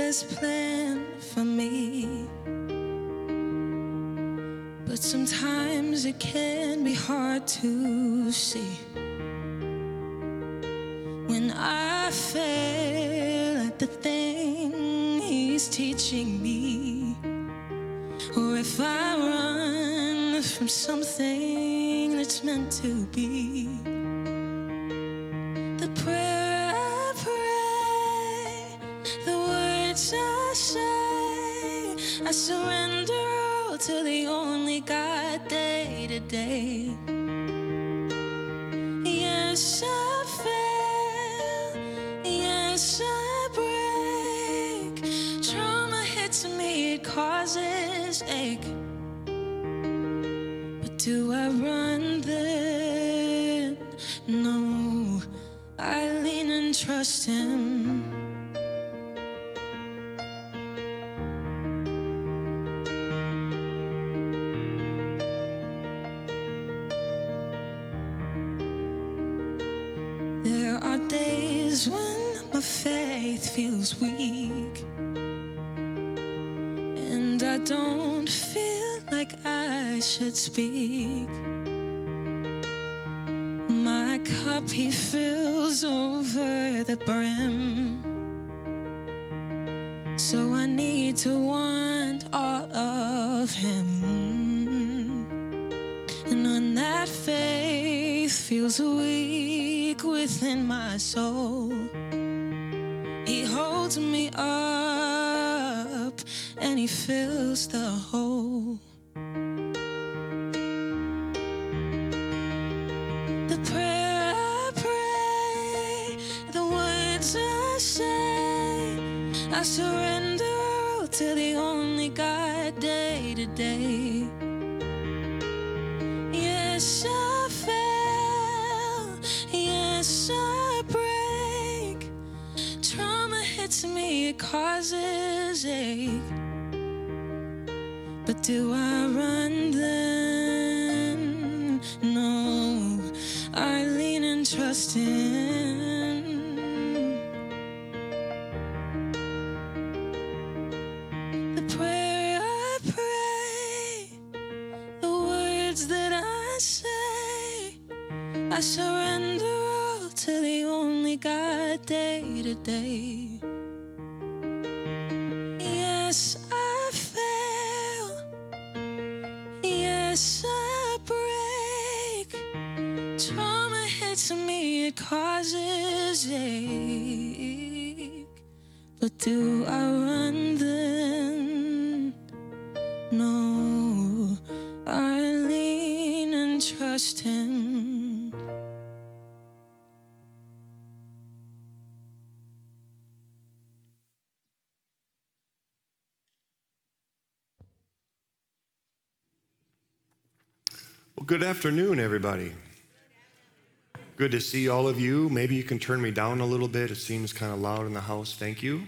best plan for me. But sometimes it can be hard to see. When I fail at the thing He's teaching me, or if I run from something do I run then? No, I lean and trust Him. There are days when my faith feels weak, should speak. My cup he fills over the brim, so I need to want all of him. And when that faith feels weak within my soul, He holds me up and He fills the hole. Do I run then? No, I lean and trust Him. Well, good afternoon, everybody. Good to see all of you. Maybe you can turn me down a little bit. It seems kind of loud in the house. Thank you.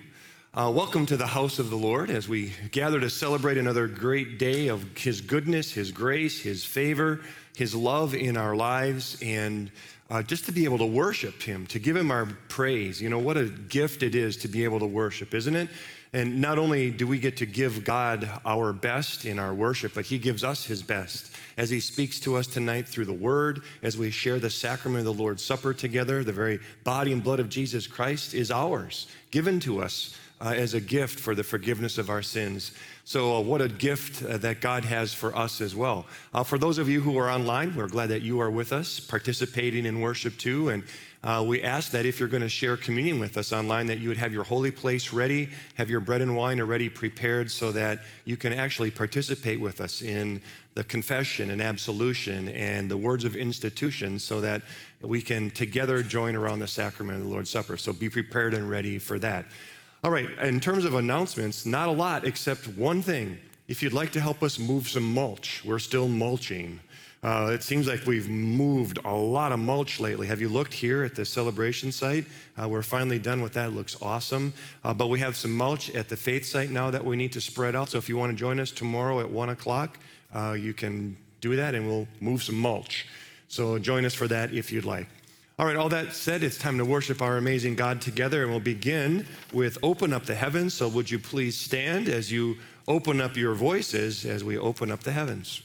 Uh, welcome to the house of the Lord as we gather to celebrate another great day of His goodness, His grace, His favor, His love in our lives, and uh, just to be able to worship Him, to give Him our praise. You know, what a gift it is to be able to worship, isn't it? And not only do we get to give God our best in our worship, but He gives us His best as He speaks to us tonight through the Word, as we share the sacrament of the Lord's Supper together. The very body and blood of Jesus Christ is ours, given to us uh, as a gift for the forgiveness of our sins. So, uh, what a gift uh, that God has for us as well. Uh, for those of you who are online, we're glad that you are with us, participating in worship too. And uh, we ask that if you're going to share communion with us online, that you would have your holy place ready, have your bread and wine already prepared so that you can actually participate with us in the confession and absolution and the words of institution so that we can together join around the sacrament of the Lord's Supper. So be prepared and ready for that. All right, in terms of announcements, not a lot except one thing. If you'd like to help us move some mulch, we're still mulching. Uh, it seems like we've moved a lot of mulch lately. Have you looked here at the celebration site? Uh, we're finally done with that. It looks awesome. Uh, but we have some mulch at the faith site now that we need to spread out. So if you want to join us tomorrow at 1 o'clock, uh, you can do that and we'll move some mulch. So join us for that if you'd like. All right, all that said, it's time to worship our amazing God together, and we'll begin with Open Up the Heavens. So, would you please stand as you open up your voices as we open up the heavens?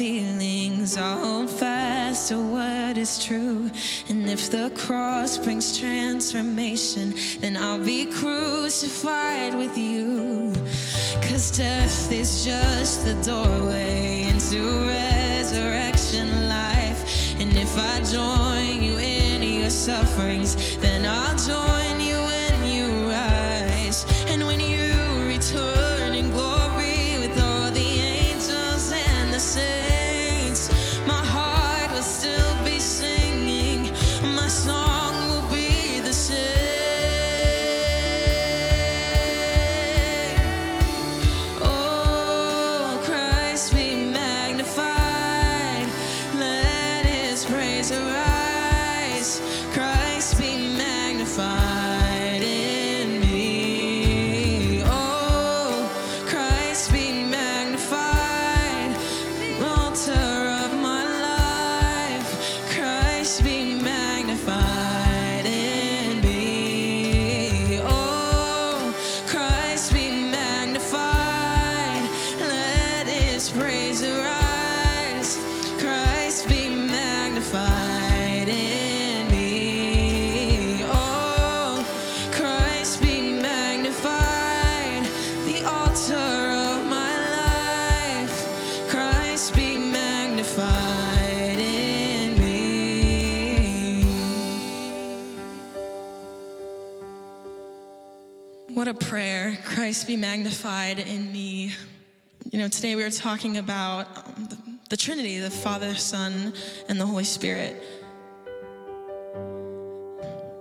Feelings. I'll hold fast to what is true. And if the cross brings transformation, then I'll be crucified with you. Cause death is just the doorway into resurrection life. And if I join you in your sufferings, then I'll join prayer. Christ be magnified in me. You know, today we were talking about um, the, the Trinity, the Father, Son, and the Holy Spirit.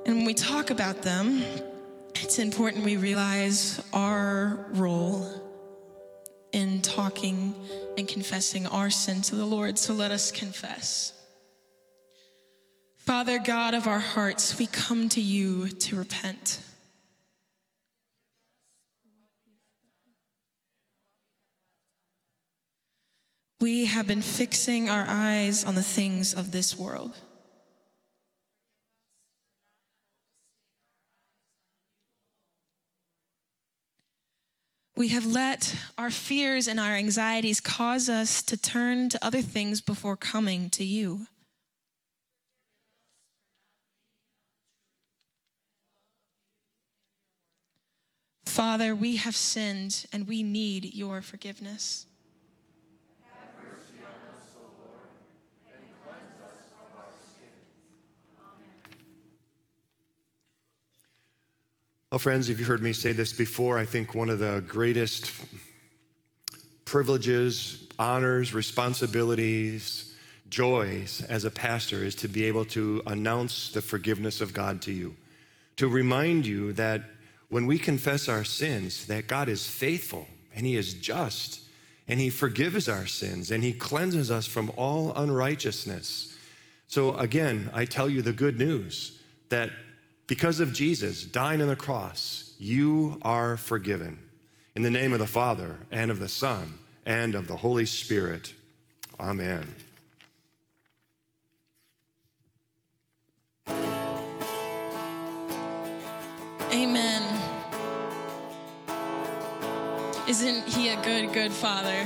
And when we talk about them, it's important we realize our role in talking and confessing our sin to the Lord. So let us confess. Father God of our hearts, we come to you to repent. We have been fixing our eyes on the things of this world. We have let our fears and our anxieties cause us to turn to other things before coming to you. Father, we have sinned and we need your forgiveness. Well, friends, if you've heard me say this before, I think one of the greatest privileges, honors, responsibilities, joys as a pastor is to be able to announce the forgiveness of God to you, to remind you that when we confess our sins, that God is faithful and He is just and He forgives our sins and He cleanses us from all unrighteousness. So, again, I tell you the good news that because of Jesus dying on the cross, you are forgiven. In the name of the Father, and of the Son, and of the Holy Spirit. Amen. Amen. Isn't he a good, good father?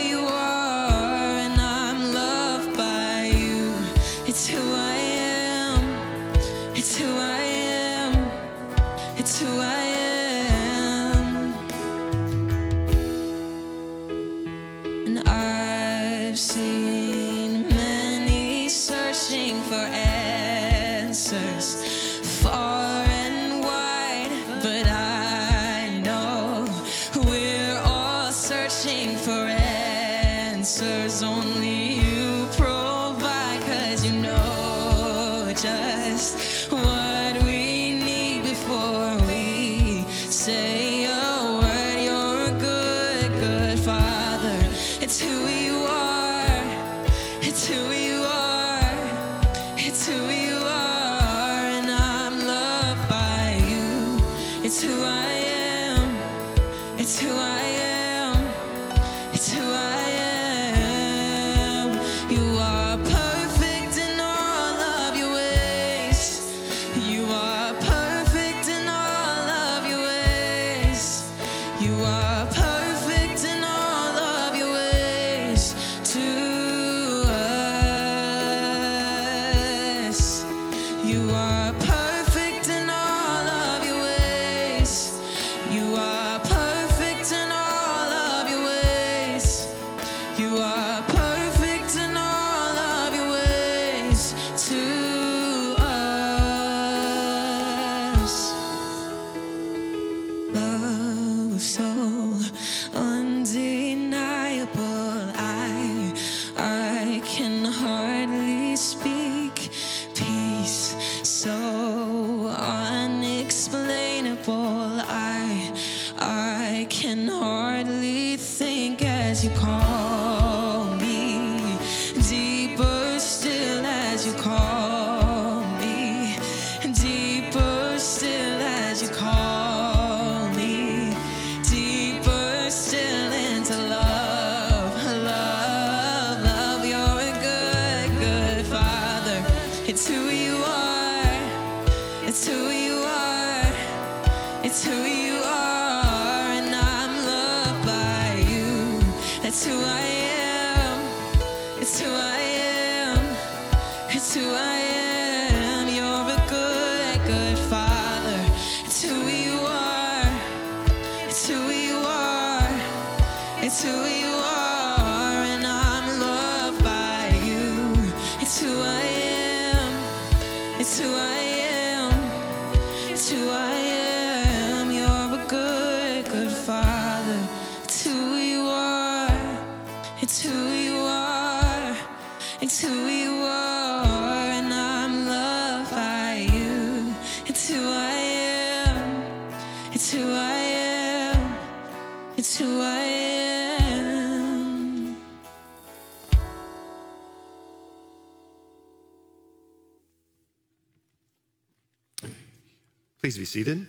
Please be seated.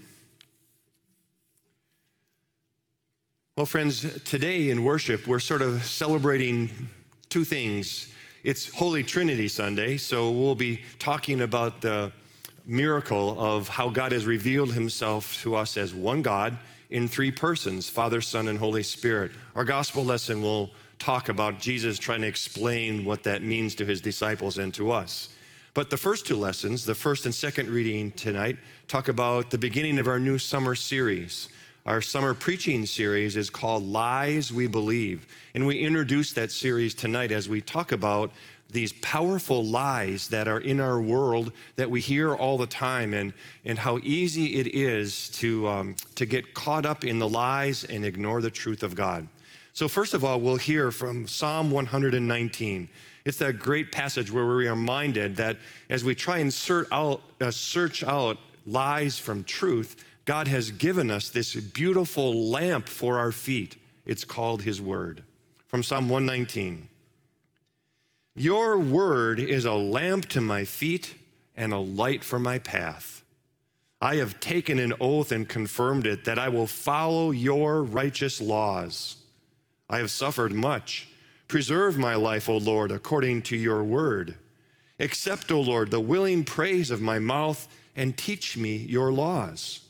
Well, friends, today in worship, we're sort of celebrating two things. It's Holy Trinity Sunday, so we'll be talking about the miracle of how God has revealed himself to us as one God in three persons Father, Son, and Holy Spirit. Our gospel lesson will talk about Jesus trying to explain what that means to his disciples and to us. But the first two lessons, the first and second reading tonight, talk about the beginning of our new summer series. Our summer preaching series is called Lies We Believe. And we introduce that series tonight as we talk about these powerful lies that are in our world that we hear all the time and, and how easy it is to, um, to get caught up in the lies and ignore the truth of God. So, first of all, we'll hear from Psalm 119. It's that great passage where we're reminded that as we try and search out, uh, search out lies from truth, God has given us this beautiful lamp for our feet. It's called His Word. From Psalm 119 Your Word is a lamp to my feet and a light for my path. I have taken an oath and confirmed it that I will follow your righteous laws. I have suffered much. Preserve my life, O Lord, according to your word. Accept, O Lord, the willing praise of my mouth and teach me your laws.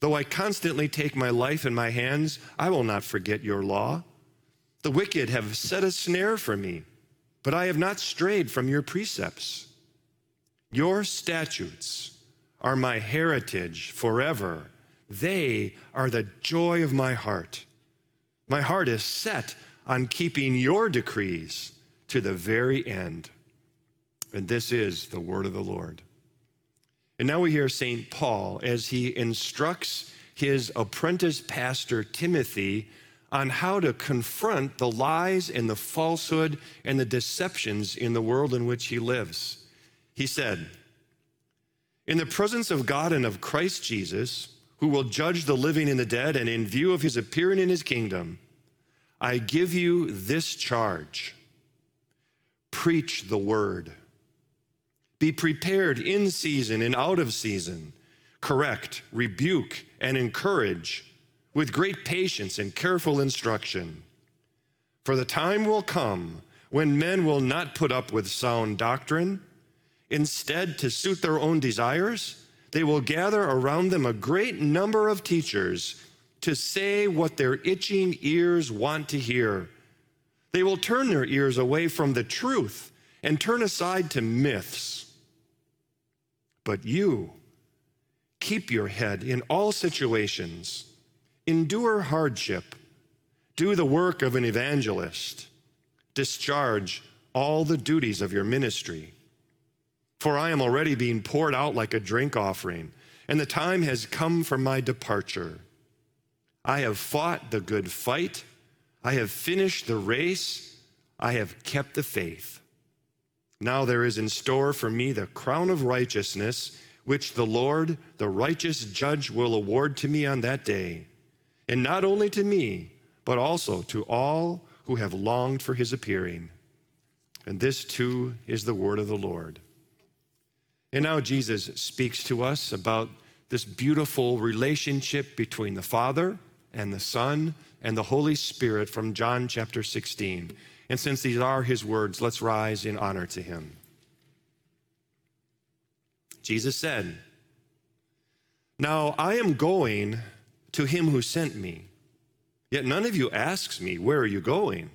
Though I constantly take my life in my hands, I will not forget your law. The wicked have set a snare for me, but I have not strayed from your precepts. Your statutes are my heritage forever. They are the joy of my heart. My heart is set on keeping your decrees to the very end. And this is the word of the Lord. And now we hear St. Paul as he instructs his apprentice pastor Timothy on how to confront the lies and the falsehood and the deceptions in the world in which he lives. He said, In the presence of God and of Christ Jesus, who will judge the living and the dead, and in view of his appearing in his kingdom, I give you this charge preach the word. Be prepared in season and out of season. Correct, rebuke, and encourage with great patience and careful instruction. For the time will come when men will not put up with sound doctrine. Instead, to suit their own desires, they will gather around them a great number of teachers to say what their itching ears want to hear. They will turn their ears away from the truth and turn aside to myths. But you, keep your head in all situations, endure hardship, do the work of an evangelist, discharge all the duties of your ministry. For I am already being poured out like a drink offering, and the time has come for my departure. I have fought the good fight, I have finished the race, I have kept the faith. Now there is in store for me the crown of righteousness, which the Lord, the righteous judge, will award to me on that day. And not only to me, but also to all who have longed for his appearing. And this too is the word of the Lord. And now Jesus speaks to us about this beautiful relationship between the Father and the Son and the Holy Spirit from John chapter 16. And since these are his words, let's rise in honor to him. Jesus said, Now I am going to him who sent me. Yet none of you asks me, Where are you going?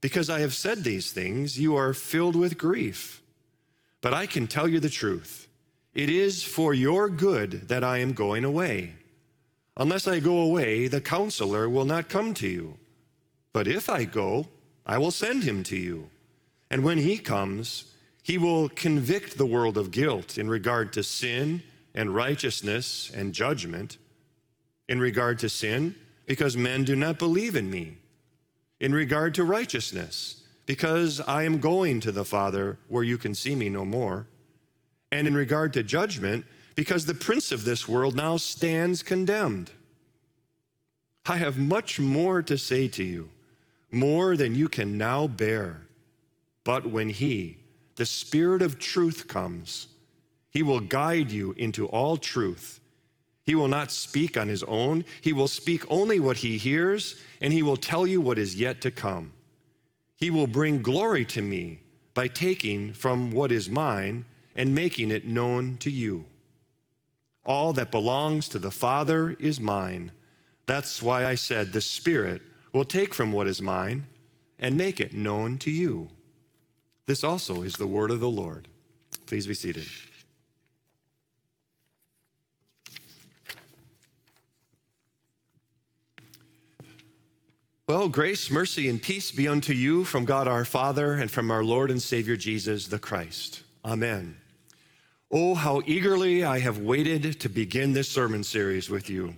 Because I have said these things, you are filled with grief. But I can tell you the truth. It is for your good that I am going away. Unless I go away, the counselor will not come to you. But if I go, I will send him to you. And when he comes, he will convict the world of guilt in regard to sin and righteousness and judgment. In regard to sin, because men do not believe in me. In regard to righteousness, because I am going to the Father where you can see me no more. And in regard to judgment, because the prince of this world now stands condemned. I have much more to say to you more than you can now bear. But when He, the Spirit of truth, comes, He will guide you into all truth. He will not speak on His own, He will speak only what He hears, and He will tell you what is yet to come. He will bring glory to me by taking from what is mine and making it known to you. All that belongs to the Father is mine. That's why I said the Spirit will take from what is mine and make it known to you. This also is the word of the Lord. Please be seated. Well, grace, mercy, and peace be unto you from God our Father and from our Lord and Savior Jesus the Christ. Amen. Oh, how eagerly I have waited to begin this sermon series with you.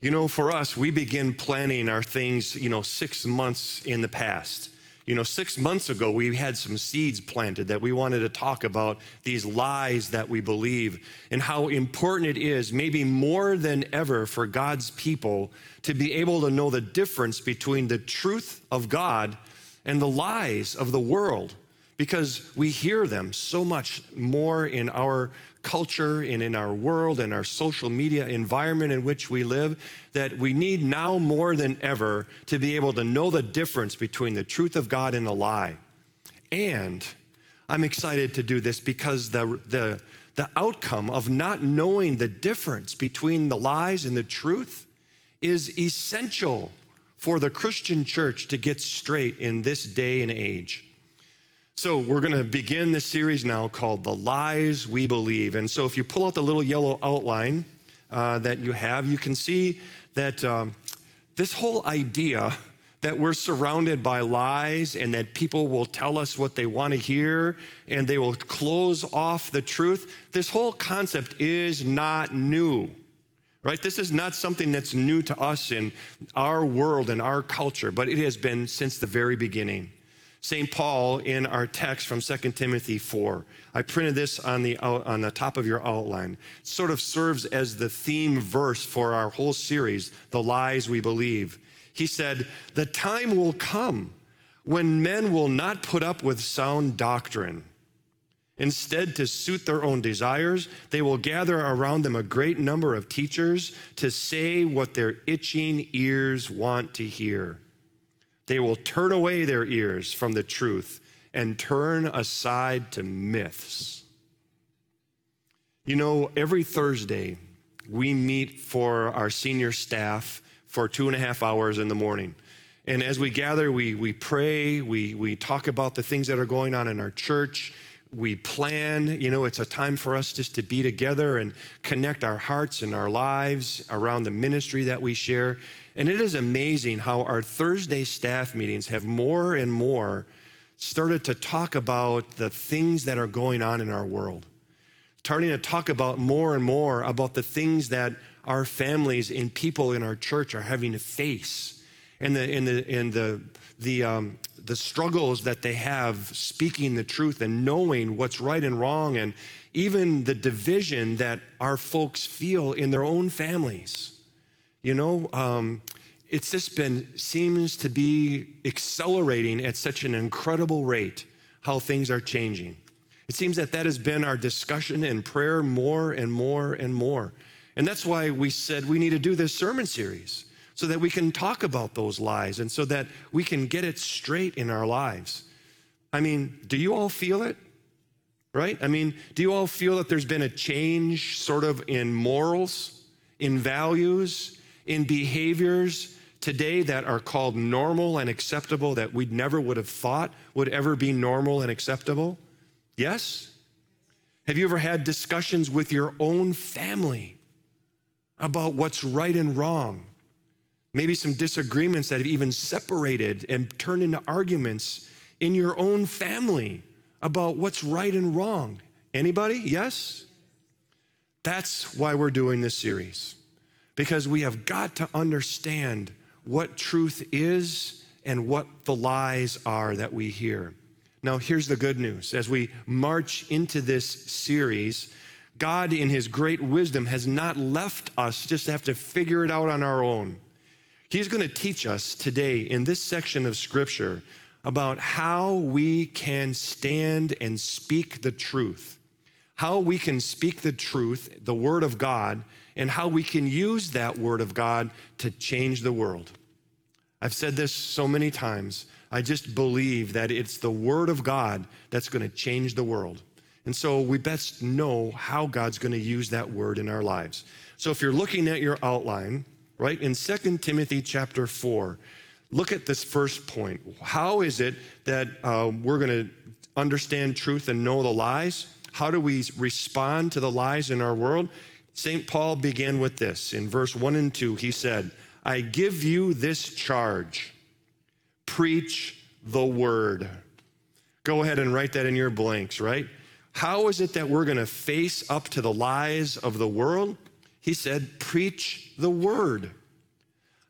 You know, for us, we begin planning our things, you know, six months in the past. You know, six months ago, we had some seeds planted that we wanted to talk about these lies that we believe and how important it is, maybe more than ever, for God's people to be able to know the difference between the truth of God and the lies of the world because we hear them so much more in our culture and in our world and our social media environment in which we live that we need now more than ever to be able to know the difference between the truth of God and the lie. And I'm excited to do this because the, the, the outcome of not knowing the difference between the lies and the truth is essential for the Christian church to get straight in this day and age. So, we're going to begin this series now called The Lies We Believe. And so, if you pull out the little yellow outline uh, that you have, you can see that um, this whole idea that we're surrounded by lies and that people will tell us what they want to hear and they will close off the truth, this whole concept is not new. Right? This is not something that's new to us in our world and our culture, but it has been since the very beginning. St. Paul in our text from 2 Timothy 4. I printed this on the, on the top of your outline. It sort of serves as the theme verse for our whole series, The Lies We Believe. He said, The time will come when men will not put up with sound doctrine. Instead, to suit their own desires, they will gather around them a great number of teachers to say what their itching ears want to hear. They will turn away their ears from the truth and turn aside to myths. You know, every Thursday, we meet for our senior staff for two and a half hours in the morning. And as we gather, we, we pray, we, we talk about the things that are going on in our church, we plan. You know, it's a time for us just to be together and connect our hearts and our lives around the ministry that we share. And it is amazing how our Thursday staff meetings have more and more started to talk about the things that are going on in our world. Starting to talk about more and more about the things that our families and people in our church are having to face and the, and the, and the, the, um, the struggles that they have speaking the truth and knowing what's right and wrong, and even the division that our folks feel in their own families. You know, um, it's just been, seems to be accelerating at such an incredible rate how things are changing. It seems that that has been our discussion and prayer more and more and more. And that's why we said we need to do this sermon series so that we can talk about those lies and so that we can get it straight in our lives. I mean, do you all feel it? Right? I mean, do you all feel that there's been a change sort of in morals, in values, in behaviors today that are called normal and acceptable that we never would have thought would ever be normal and acceptable? Yes? Have you ever had discussions with your own family about what's right and wrong? Maybe some disagreements that have even separated and turned into arguments in your own family about what's right and wrong. Anybody? Yes? That's why we're doing this series because we have got to understand what truth is and what the lies are that we hear. Now, here's the good news. As we march into this series, God, in His great wisdom, has not left us just to have to figure it out on our own. He's going to teach us today in this section of Scripture about how we can stand and speak the truth, how we can speak the truth, the Word of God, and how we can use that word of God to change the world. I've said this so many times. I just believe that it's the Word of God that's going to change the world. And so we best know how God's going to use that word in our lives. So if you're looking at your outline, right, in 2 Timothy chapter 4, look at this first point. How is it that uh, we're going to understand truth and know the lies? How do we respond to the lies in our world? St. Paul began with this in verse 1 and 2. He said, I give you this charge preach the word. Go ahead and write that in your blanks, right? How is it that we're going to face up to the lies of the world? He said, preach the word.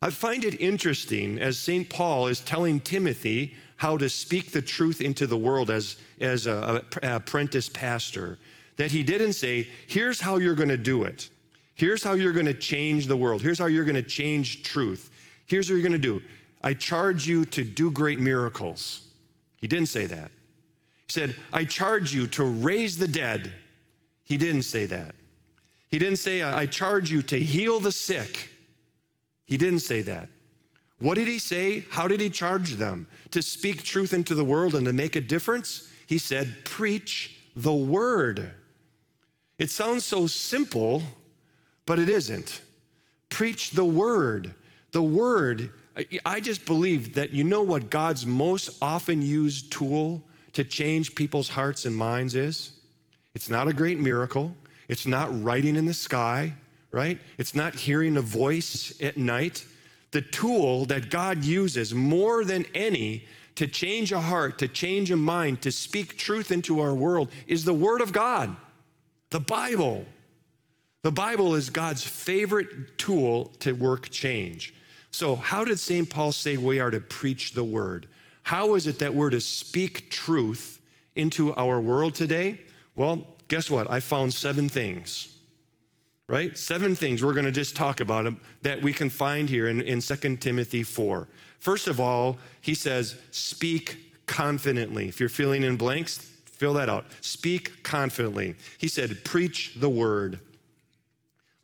I find it interesting as St. Paul is telling Timothy how to speak the truth into the world as, as an apprentice pastor, that he didn't say, here's how you're going to do it. Here's how you're going to change the world. Here's how you're going to change truth. Here's what you're going to do. I charge you to do great miracles. He didn't say that. He said, I charge you to raise the dead. He didn't say that. He didn't say, I charge you to heal the sick. He didn't say that. What did he say? How did he charge them? To speak truth into the world and to make a difference? He said, Preach the word. It sounds so simple, but it isn't. Preach the word. The word, I just believe that you know what God's most often used tool to change people's hearts and minds is? It's not a great miracle. It's not writing in the sky, right? It's not hearing a voice at night the tool that God uses more than any to change a heart, to change a mind, to speak truth into our world is the Word of God, the Bible. The Bible is God's favorite tool to work change. So, how did St. Paul say we are to preach the Word? How is it that we're to speak truth into our world today? Well, guess what? I found seven things right? Seven things we're going to just talk about that we can find here in, in 2 Timothy 4. First of all, he says, speak confidently. If you're feeling in blanks, fill that out. Speak confidently. He said, preach the word.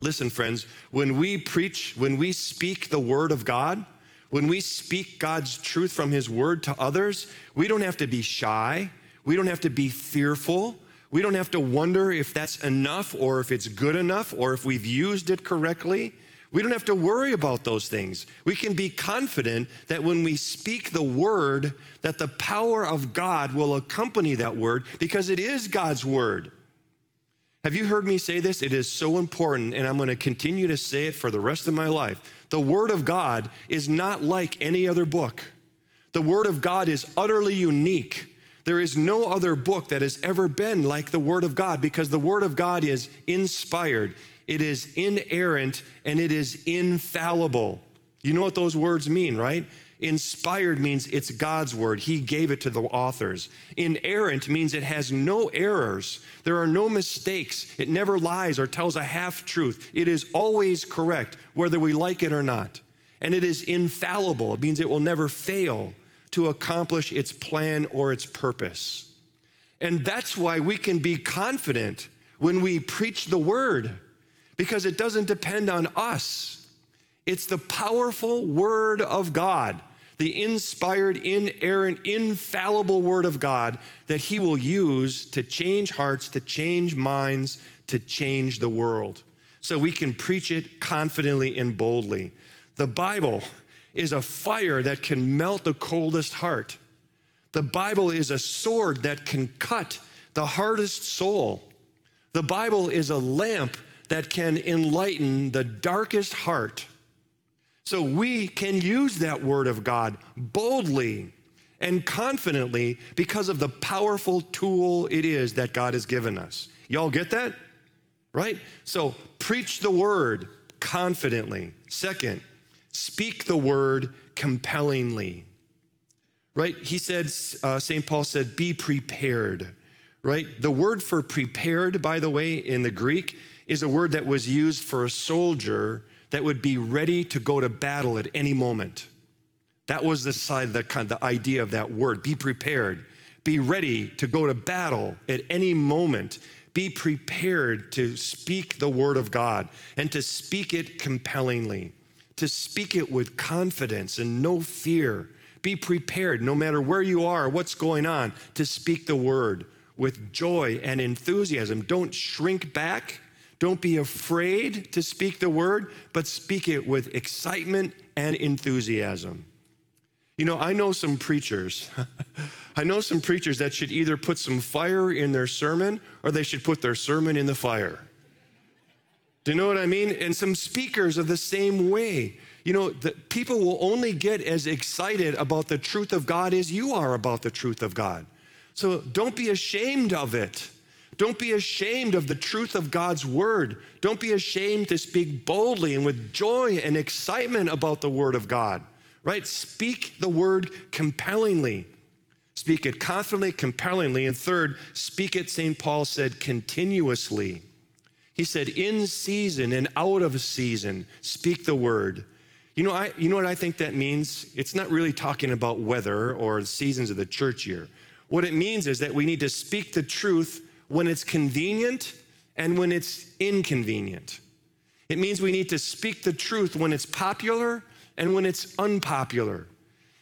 Listen, friends, when we preach, when we speak the word of God, when we speak God's truth from his word to others, we don't have to be shy. We don't have to be fearful. We don't have to wonder if that's enough or if it's good enough or if we've used it correctly. We don't have to worry about those things. We can be confident that when we speak the word, that the power of God will accompany that word because it is God's word. Have you heard me say this? It is so important, and I'm going to continue to say it for the rest of my life. The Word of God is not like any other book. The Word of God is utterly unique. There is no other book that has ever been like the Word of God because the Word of God is inspired, it is inerrant, and it is infallible. You know what those words mean, right? Inspired means it's God's word. He gave it to the authors. Inerrant means it has no errors. There are no mistakes. It never lies or tells a half truth. It is always correct, whether we like it or not. And it is infallible. It means it will never fail to accomplish its plan or its purpose. And that's why we can be confident when we preach the word, because it doesn't depend on us. It's the powerful word of God, the inspired, inerrant, infallible word of God that He will use to change hearts, to change minds, to change the world. So we can preach it confidently and boldly. The Bible is a fire that can melt the coldest heart. The Bible is a sword that can cut the hardest soul. The Bible is a lamp that can enlighten the darkest heart. So we can use that word of God boldly and confidently because of the powerful tool it is that God has given us. Y'all get that? Right? So preach the word confidently. Second, Speak the word compellingly. Right? He said, uh, St. Paul said, be prepared. Right? The word for prepared, by the way, in the Greek, is a word that was used for a soldier that would be ready to go to battle at any moment. That was the side, the kind, the idea of that word. Be prepared. Be ready to go to battle at any moment. Be prepared to speak the word of God and to speak it compellingly to speak it with confidence and no fear. Be prepared, no matter where you are, what's going on, to speak the word with joy and enthusiasm. Don't shrink back. Don't be afraid to speak the word, but speak it with excitement and enthusiasm. You know, I know some preachers. I know some preachers that should either put some fire in their sermon or they should put their sermon in the fire. Do you know what I mean? And some speakers are the same way. You know, the, people will only get as excited about the truth of God as you are about the truth of God. So don't be ashamed of it. Don't be ashamed of the truth of God's word. Don't be ashamed to speak boldly and with joy and excitement about the word of God, right? Speak the word compellingly. Speak it confidently, compellingly. And third, speak it, St. Paul said, continuously. He said, in season and out of season, speak the word. You know, I, you know what I think that means? It's not really talking about weather or seasons of the church year. What it means is that we need to speak the truth when it's convenient and when it's inconvenient. It means we need to speak the truth when it's popular and when it's unpopular.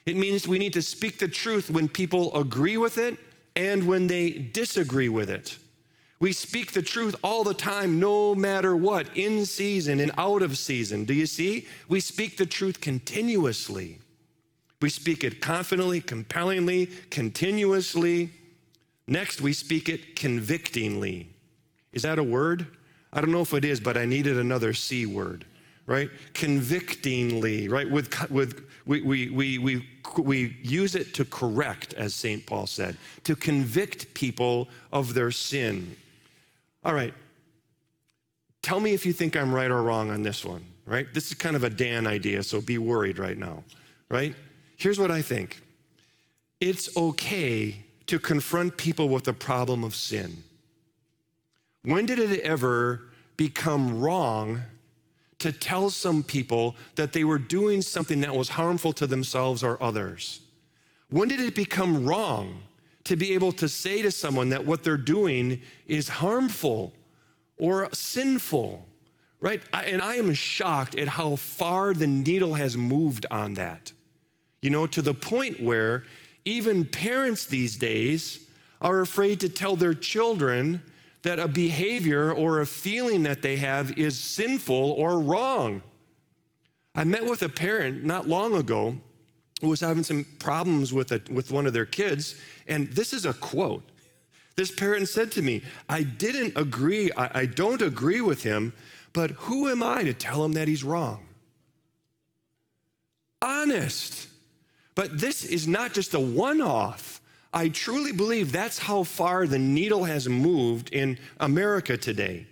It means we need to speak the truth when people agree with it and when they disagree with it. We speak the truth all the time, no matter what, in season and out of season. Do you see? We speak the truth continuously. We speak it confidently, compellingly, continuously. Next, we speak it convictingly. Is that a word? I don't know if it is, but I needed another C word, right? Convictingly, right? With, with, we, we, we, we, we use it to correct, as St. Paul said, to convict people of their sin. All right. Tell me if you think I'm right or wrong on this one, right? This is kind of a Dan idea, so be worried right now, right? Here's what I think it's okay to confront people with the problem of sin. When did it ever become wrong to tell some people that they were doing something that was harmful to themselves or others? When did it become wrong to be able to say to someone that what they're doing is harmful or sinful, right? and I am shocked at how far the needle has moved on that. You know, to the point where even parents these days are afraid to tell their children that a behavior or a feeling that they have is sinful or wrong. I met with a parent not long ago who was having some problems with, a, with one of their kids, and this is a quote. This parent said to me, I didn't agree, I, I don't agree with him, but who am I to tell him that he's wrong? Honest. But this is not just a one off. I truly believe that's how far the needle has moved in America today.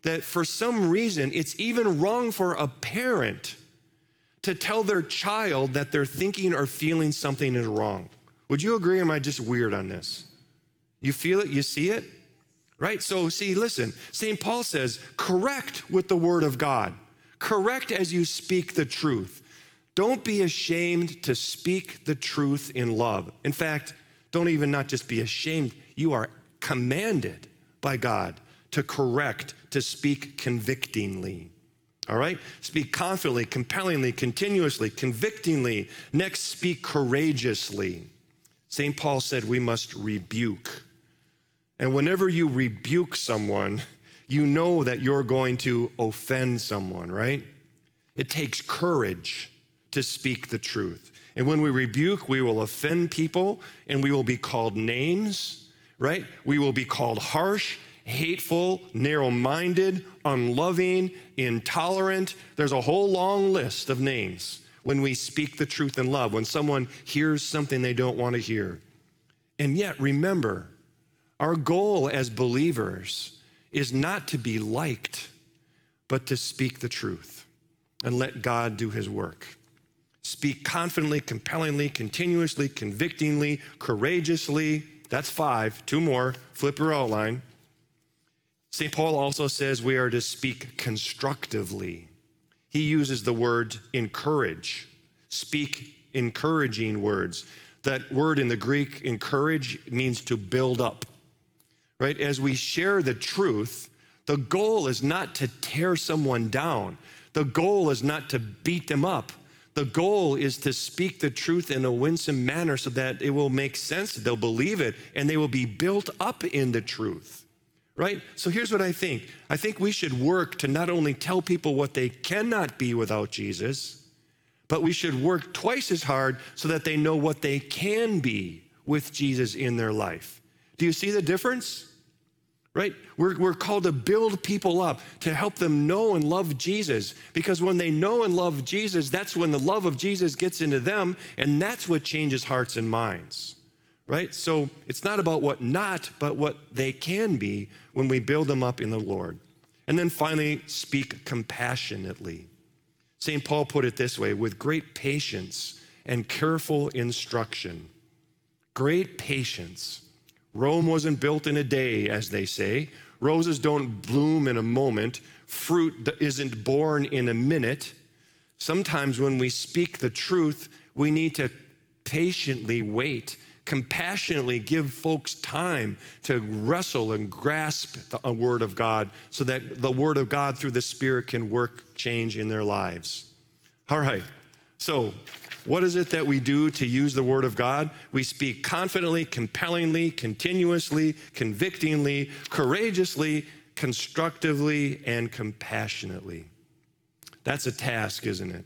That for some reason, it's even wrong for a parent to tell their child that they're thinking or feeling something is wrong. Would you agree? Am I just weird on this? You feel it? You see it? Right? So, see, listen, St. Paul says, correct with the word of God, correct as you speak the truth. Don't be ashamed to speak the truth in love. In fact, don't even not just be ashamed, you are commanded by God to correct, to speak convictingly. All right? Speak confidently, compellingly, continuously, convictingly. Next, speak courageously. St. Paul said we must rebuke. And whenever you rebuke someone, you know that you're going to offend someone, right? It takes courage to speak the truth. And when we rebuke, we will offend people and we will be called names, right? We will be called harsh, hateful, narrow minded, unloving, intolerant. There's a whole long list of names when we speak the truth in love, when someone hears something they don't want to hear. And yet, remember, our goal as believers is not to be liked, but to speak the truth and let God do his work. Speak confidently, compellingly, continuously, convictingly, courageously. That's five. Two more. Flip your outline. St. Paul also says we are to speak constructively. He uses the word encourage, speak encouraging words. That word in the Greek, encourage, means to build up, right? As we share the truth, the goal is not to tear someone down, the goal is not to beat them up. The goal is to speak the truth in a winsome manner so that it will make sense, they'll believe it, and they will be built up in the truth. Right? So here's what I think I think we should work to not only tell people what they cannot be without Jesus, but we should work twice as hard so that they know what they can be with Jesus in their life. Do you see the difference? Right? We're, we're called to build people up, to help them know and love Jesus. Because when they know and love Jesus, that's when the love of Jesus gets into them, and that's what changes hearts and minds, right? So it's not about what not, but what they can be when we build them up in the Lord. And then finally, speak compassionately. St. Paul put it this way with great patience and careful instruction. Great patience Rome wasn't built in a day, as they say. Roses don't bloom in a moment. Fruit isn't borne in a minute. Sometimes when we speak the truth, we need to patiently wait, compassionately give folks time to wrestle and grasp the uh, word of God so that the word of God through the Spirit can work change in their lives. All right. So, what is it that we do to use the Word of God? We speak confidently, compellingly, continuously, convictingly, courageously, constructively, and compassionately. That's a task, isn't it?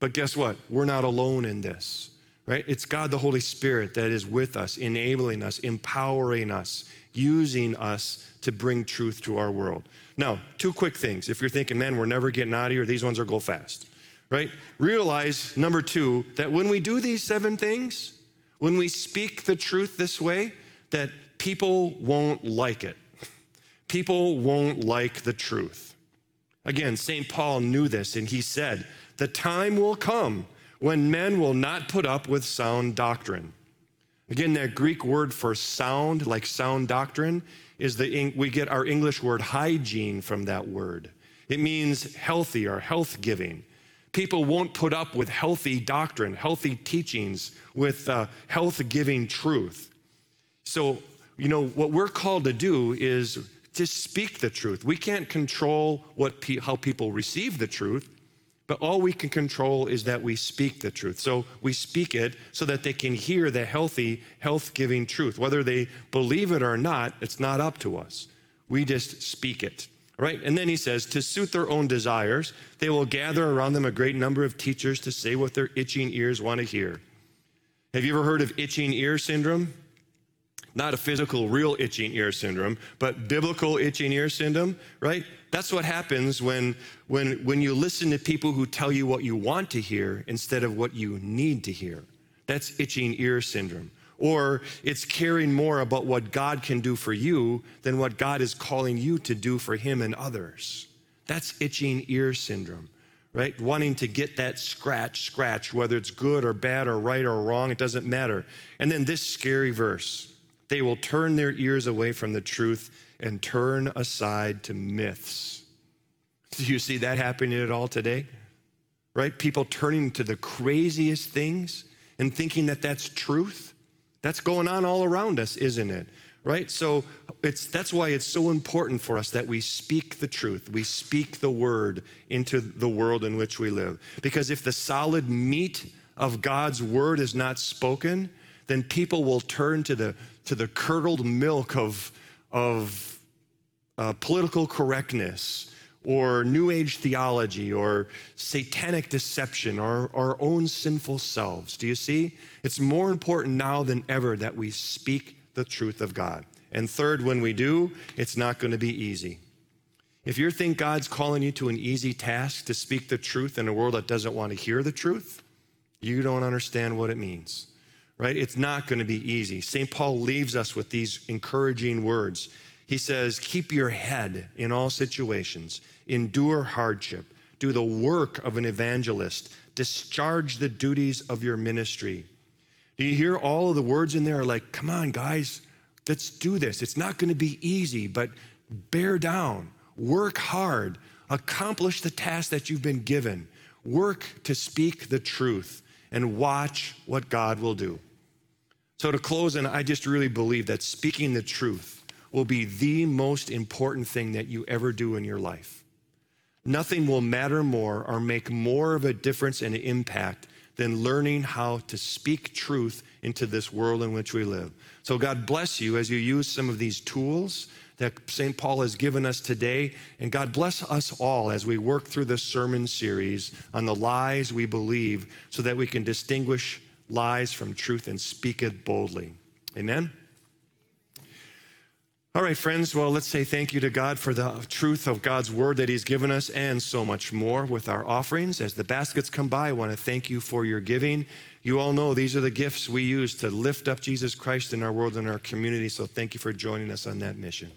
But guess what? We're not alone in this, right? It's God the Holy Spirit that is with us, enabling us, empowering us, using us to bring truth to our world. Now, two quick things. If you're thinking, man, we're never getting out of here, these ones are go fast right? Realize, number two, that when we do these seven things, when we speak the truth this way, that people won't like it. People won't like the truth. Again, St. Paul knew this, and he said, The time will come when men will not put up with sound doctrine. Again, that Greek word for sound, like sound doctrine, is the we get our English word hygiene from that word. It means healthy or health giving people won't put up with healthy doctrine, healthy teachings, with uh, health giving truth. So, you know, what we're called to do is to speak the truth. We can't control what pe- how people receive the truth, but all we can control is that we speak the truth. So we speak it so that they can hear the healthy, health giving truth. Whether they believe it or not, it's not up to us. We just speak it right? And then he says, to suit their own desires, they will gather around them a great number of teachers to say what their itching ears want to hear. Have you ever heard of itching ear syndrome? Not a physical, real itching ear syndrome, but biblical itching ear syndrome, right? That's what happens when, when, when you listen to people who tell you what you want to hear instead of what you need to hear. That's itching ear syndrome or it's caring more about what God can do for you than what God is calling you to do for Him and others. That's itching ear syndrome, right? Wanting to get that scratch, scratch, whether it's good or bad or right or wrong, it doesn't matter. And then this scary verse they will turn their ears away from the truth and turn aside to myths. Do you see that happening at all today? Right? People turning to the craziest things and thinking that that's truth. That's going on all around us, isn't it? Right? So it's that's why it's so important for us that we speak the truth. We speak the word into the world in which we live. Because if the solid meat of God's word is not spoken, then people will turn to the to the curdled milk of of uh, political correctness or New Age theology or satanic deception or our own sinful selves. Do you see? It's more important now than ever that we speak the truth of God. And third, when we do, it's not going to be easy. If you think God's calling you to an easy task to speak the truth in a world that doesn't want to hear the truth, you don't understand what it means, right? It's not going to be easy. St. Paul leaves us with these encouraging words. He says, Keep your head in all situations endure hardship, do the work of an evangelist, discharge the duties of your ministry. Do you hear all of the words in there? Like, come on, guys, let's do this. It's not going to be easy, but bear down, work hard, accomplish the task that you've been given, work to speak the truth, and watch what God will do. So, to close, and I just really believe that speaking the truth will be the most important thing that you ever do in your life. Nothing will matter more or make more of a difference and impact than learning how to speak truth into this world in which we live. So, God bless you as you use some of these tools that St. Paul has given us today. And God bless us all as we work through this sermon series on the lies we believe so that we can distinguish lies from truth and speak it boldly. Amen. All right, friends, well, let's say thank you to God for the truth of God's word that He's given us and so much more with our offerings. As the baskets come by, I want to thank you for your giving. You all know these are the gifts we use to lift up Jesus Christ in our world and our community, so thank you for joining us on that mission.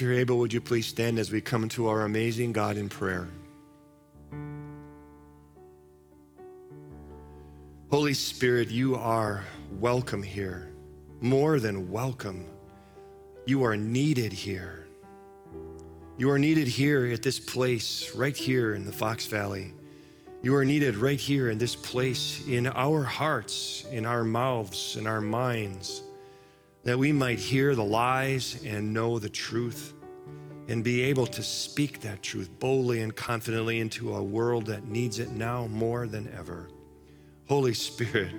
If you're able, would you please stand as we come to our amazing God in prayer? Holy Spirit, you are welcome here, more than welcome. You are needed here. You are needed here at this place, right here in the Fox Valley. You are needed right here in this place, in our hearts, in our mouths, in our minds, that we might hear the lies and know the truth and be able to speak that truth boldly and confidently into a world that needs it now more than ever. Holy Spirit,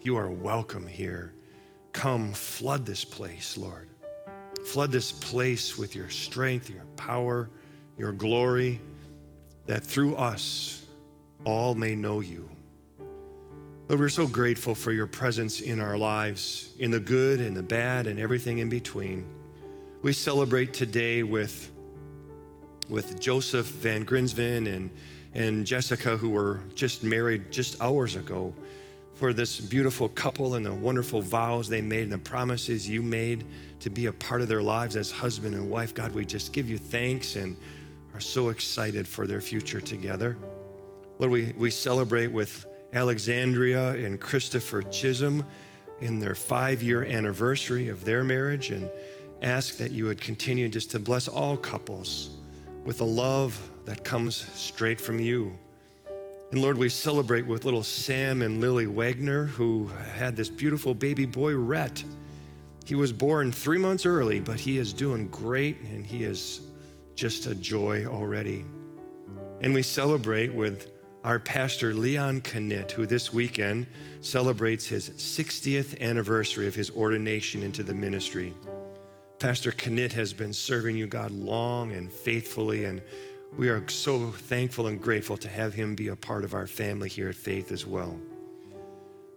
you are welcome here. Come flood this place, Lord. Flood this place with your strength, your power, your glory, that through us all may know you. Lord, we're so grateful for your presence in our lives, in the good and the bad and everything in between. We celebrate today with, with Joseph Van Grinsven and and Jessica, who were just married just hours ago, for this beautiful couple and the wonderful vows they made and the promises you made to be a part of their lives as husband and wife. God, we just give you thanks and are so excited for their future together. Lord, we, we celebrate with Alexandria and Christopher Chisholm in their five year anniversary of their marriage and ask that you would continue just to bless all couples with a love that comes straight from you. And Lord, we celebrate with little Sam and Lily Wagner, who had this beautiful baby boy, Rhett. He was born three months early, but he is doing great and he is just a joy already. And we celebrate with our pastor, Leon Knit, who this weekend celebrates his 60th anniversary of his ordination into the ministry. Pastor Knit has been serving you, God, long and faithfully, and we are so thankful and grateful to have him be a part of our family here at Faith as well.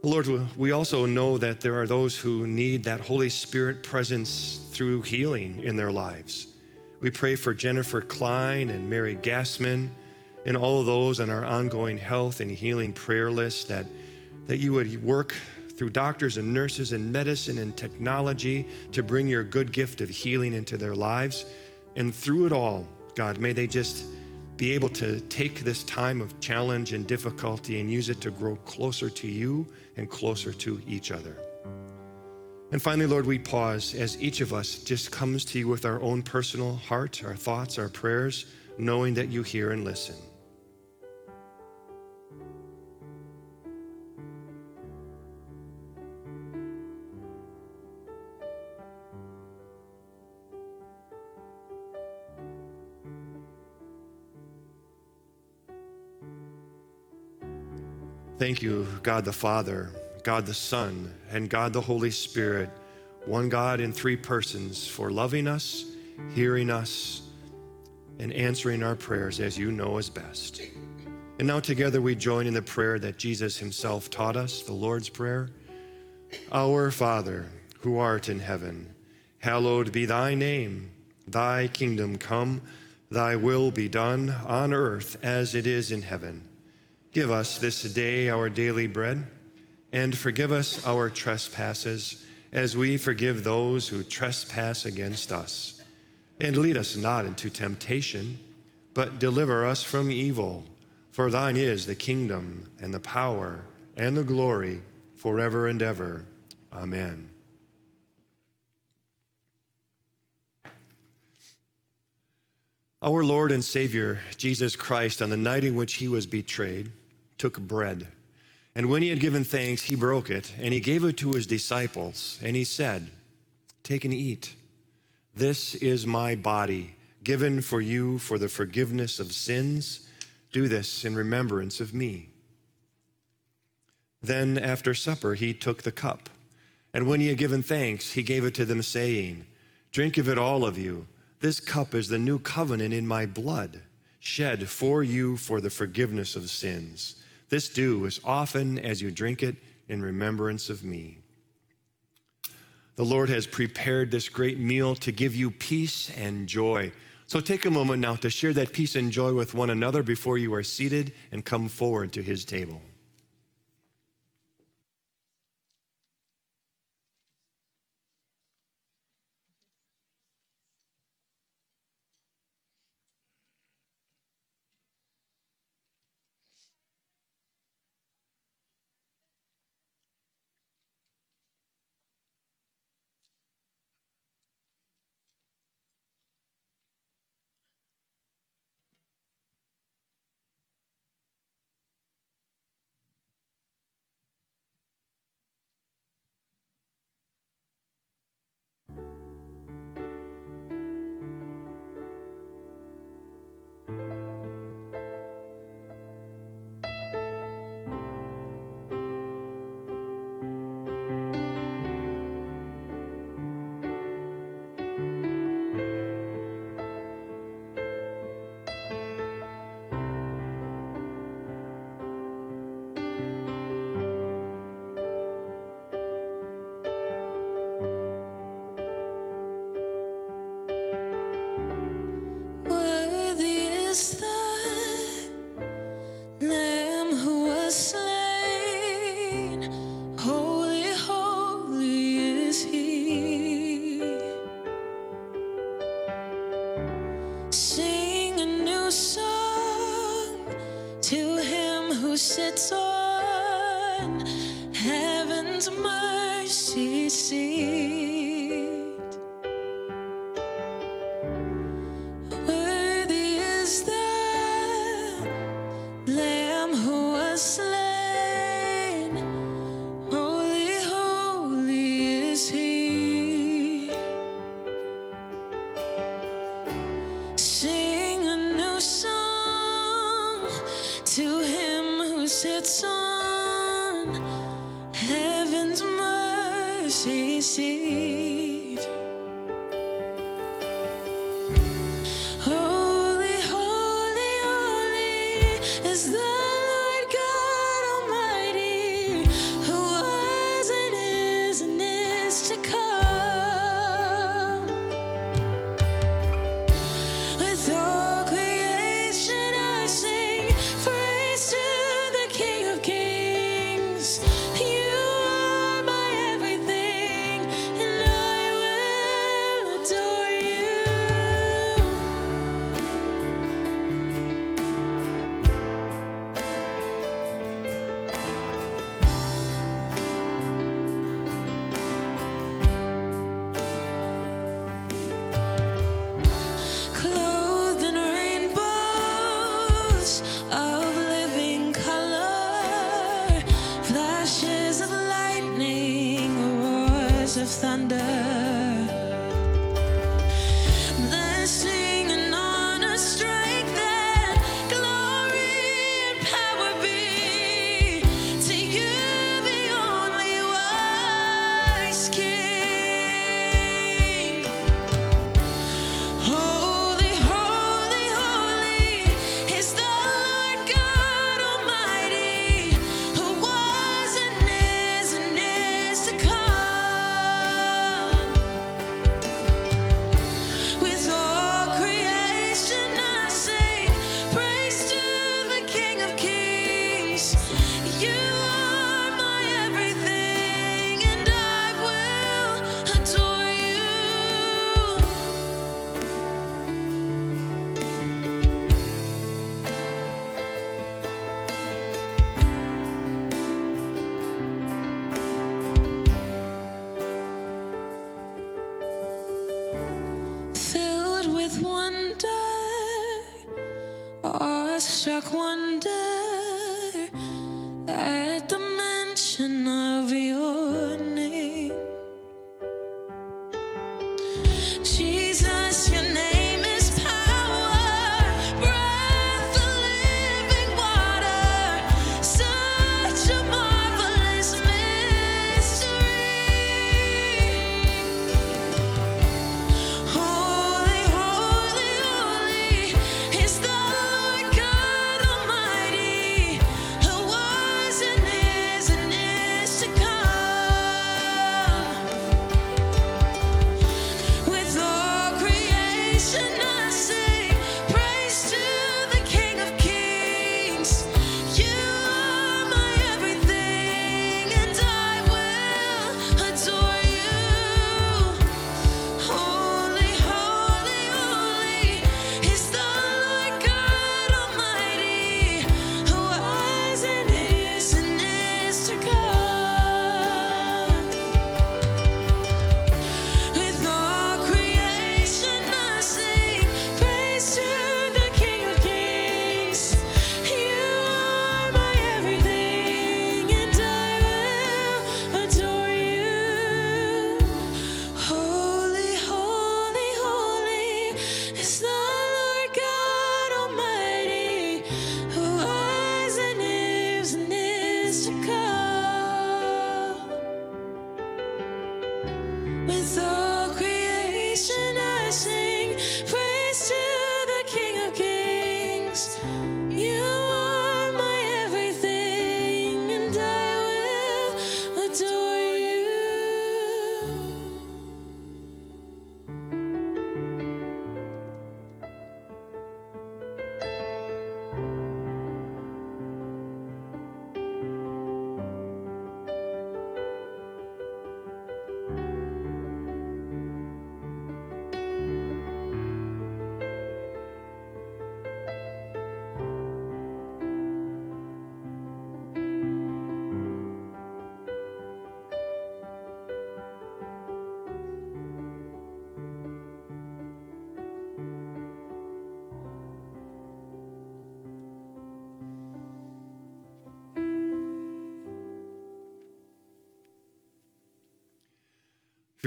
Lord, we also know that there are those who need that Holy Spirit presence through healing in their lives. We pray for Jennifer Klein and Mary Gassman and all of those on our ongoing health and healing prayer list that, that you would work through doctors and nurses and medicine and technology to bring your good gift of healing into their lives. And through it all, God, may they just be able to take this time of challenge and difficulty and use it to grow closer to you and closer to each other. And finally, Lord, we pause as each of us just comes to you with our own personal heart, our thoughts, our prayers, knowing that you hear and listen. Thank you, God the Father, God the Son, and God the Holy Spirit, one God in three persons, for loving us, hearing us, and answering our prayers as you know is best. And now together we join in the prayer that Jesus himself taught us, the Lord's Prayer. Our Father, who art in heaven, hallowed be thy name. Thy kingdom come, thy will be done on earth as it is in heaven. Give us this day our daily bread, and forgive us our trespasses, as we forgive those who trespass against us. And lead us not into temptation, but deliver us from evil. For thine is the kingdom, and the power, and the glory, forever and ever. Amen. Our Lord and Savior, Jesus Christ, on the night in which he was betrayed, took bread. And when he had given thanks, he broke it, and he gave it to his disciples. And he said, Take and eat. This is my body, given for you for the forgiveness of sins. Do this in remembrance of me. Then, after supper, he took the cup. And when he had given thanks, he gave it to them, saying, Drink of it, all of you. This cup is the new covenant in my blood, shed for you for the forgiveness of sins. This do as often as you drink it in remembrance of me. The Lord has prepared this great meal to give you peace and joy. So take a moment now to share that peace and joy with one another before you are seated and come forward to his table.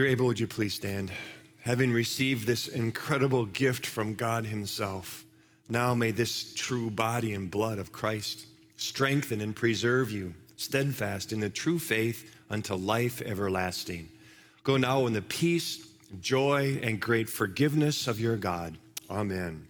You're able, would you please stand? Having received this incredible gift from God Himself, now may this true body and blood of Christ strengthen and preserve you, steadfast in the true faith unto life everlasting. Go now in the peace, joy, and great forgiveness of your God. Amen.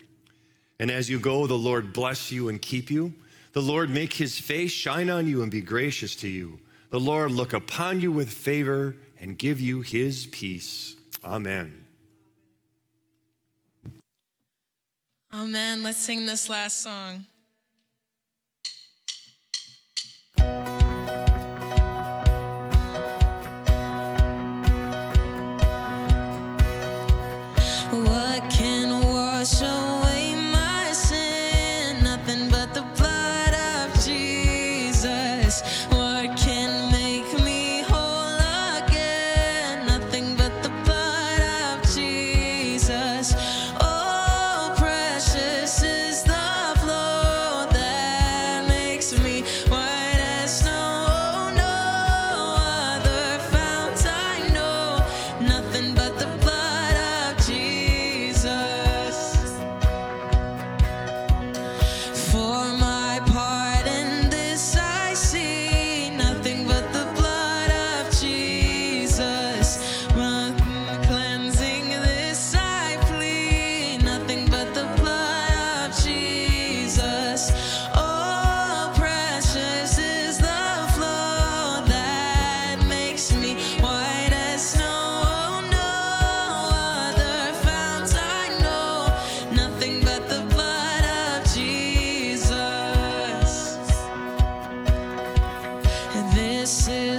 And as you go, the Lord bless you and keep you. The Lord make his face shine on you and be gracious to you. The Lord look upon you with favor and give you his peace. Amen. Amen. Let's sing this last song. descer.